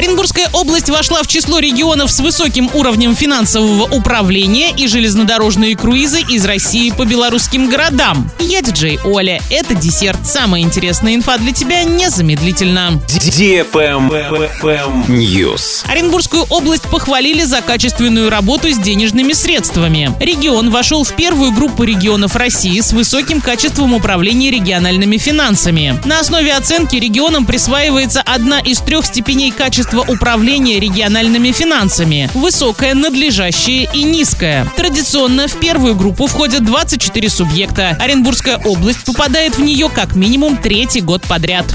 Оренбургская область вошла в число регионов с высоким уровнем финансового управления и железнодорожные круизы из России по белорусским городам. Я диджей Оля. Это десерт. Самая интересная инфа для тебя незамедлительно. News. Оренбургскую область похвалили за качественную работу с денежными средствами. Регион вошел в первую группу регионов России с высоким качеством управления региональными финансами. На основе оценки регионам присваивается одна из трех степеней качества управления региональными финансами – высокая, надлежащая и низкая. Традиционно в первую группу входят 24 субъекта. Оренбургская область попадает в нее как минимум третий год подряд.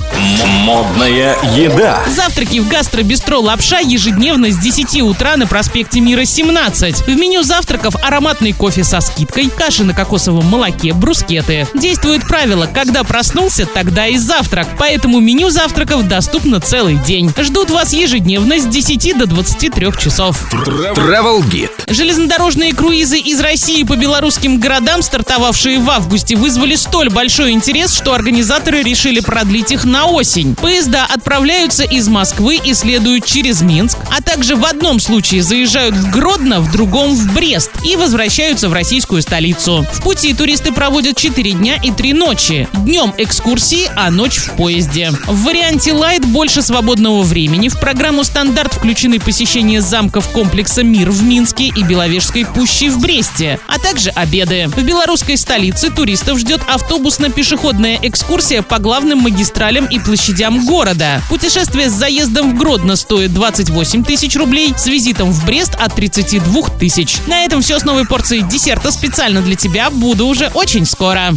Модная еда. Завтраки в гастробистро «Лапша» ежедневно с 10 утра на проспекте Мира, 17. В меню завтраков ароматный кофе со скидкой, каши на кокосовом молоке, брускеты. Действует правило «когда проснулся, тогда и завтрак», поэтому меню завтраков доступно целый день. Ждут вас ежедневно с 10 до 23 часов. Travel Guide. Железнодорожные круизы из России по белорусским городам, стартовавшие в августе, вызвали столь большой интерес, что организаторы решили продлить их на осень. Поезда отправляются из Москвы и следуют через Минск, а также в одном случае заезжают в Гродно, в другом в Брест и возвращаются в российскую столицу. В пути туристы проводят 4 дня и 3 ночи. Днем экскурсии, а ночь в поезде. В варианте Light больше свободного времени. В программу стандарт включены посещение замков комплекса «Мир» в Минске и Беловежской пущи в Бресте, а также обеды. В белорусской столице туристов ждет автобусно-пешеходная экскурсия по главным магистралям и площадям города. Путешествие с заездом в Гродно стоит 28 тысяч рублей, с визитом в Брест от 32 тысяч. На этом все с новой порцией десерта специально для тебя. Буду уже очень скоро.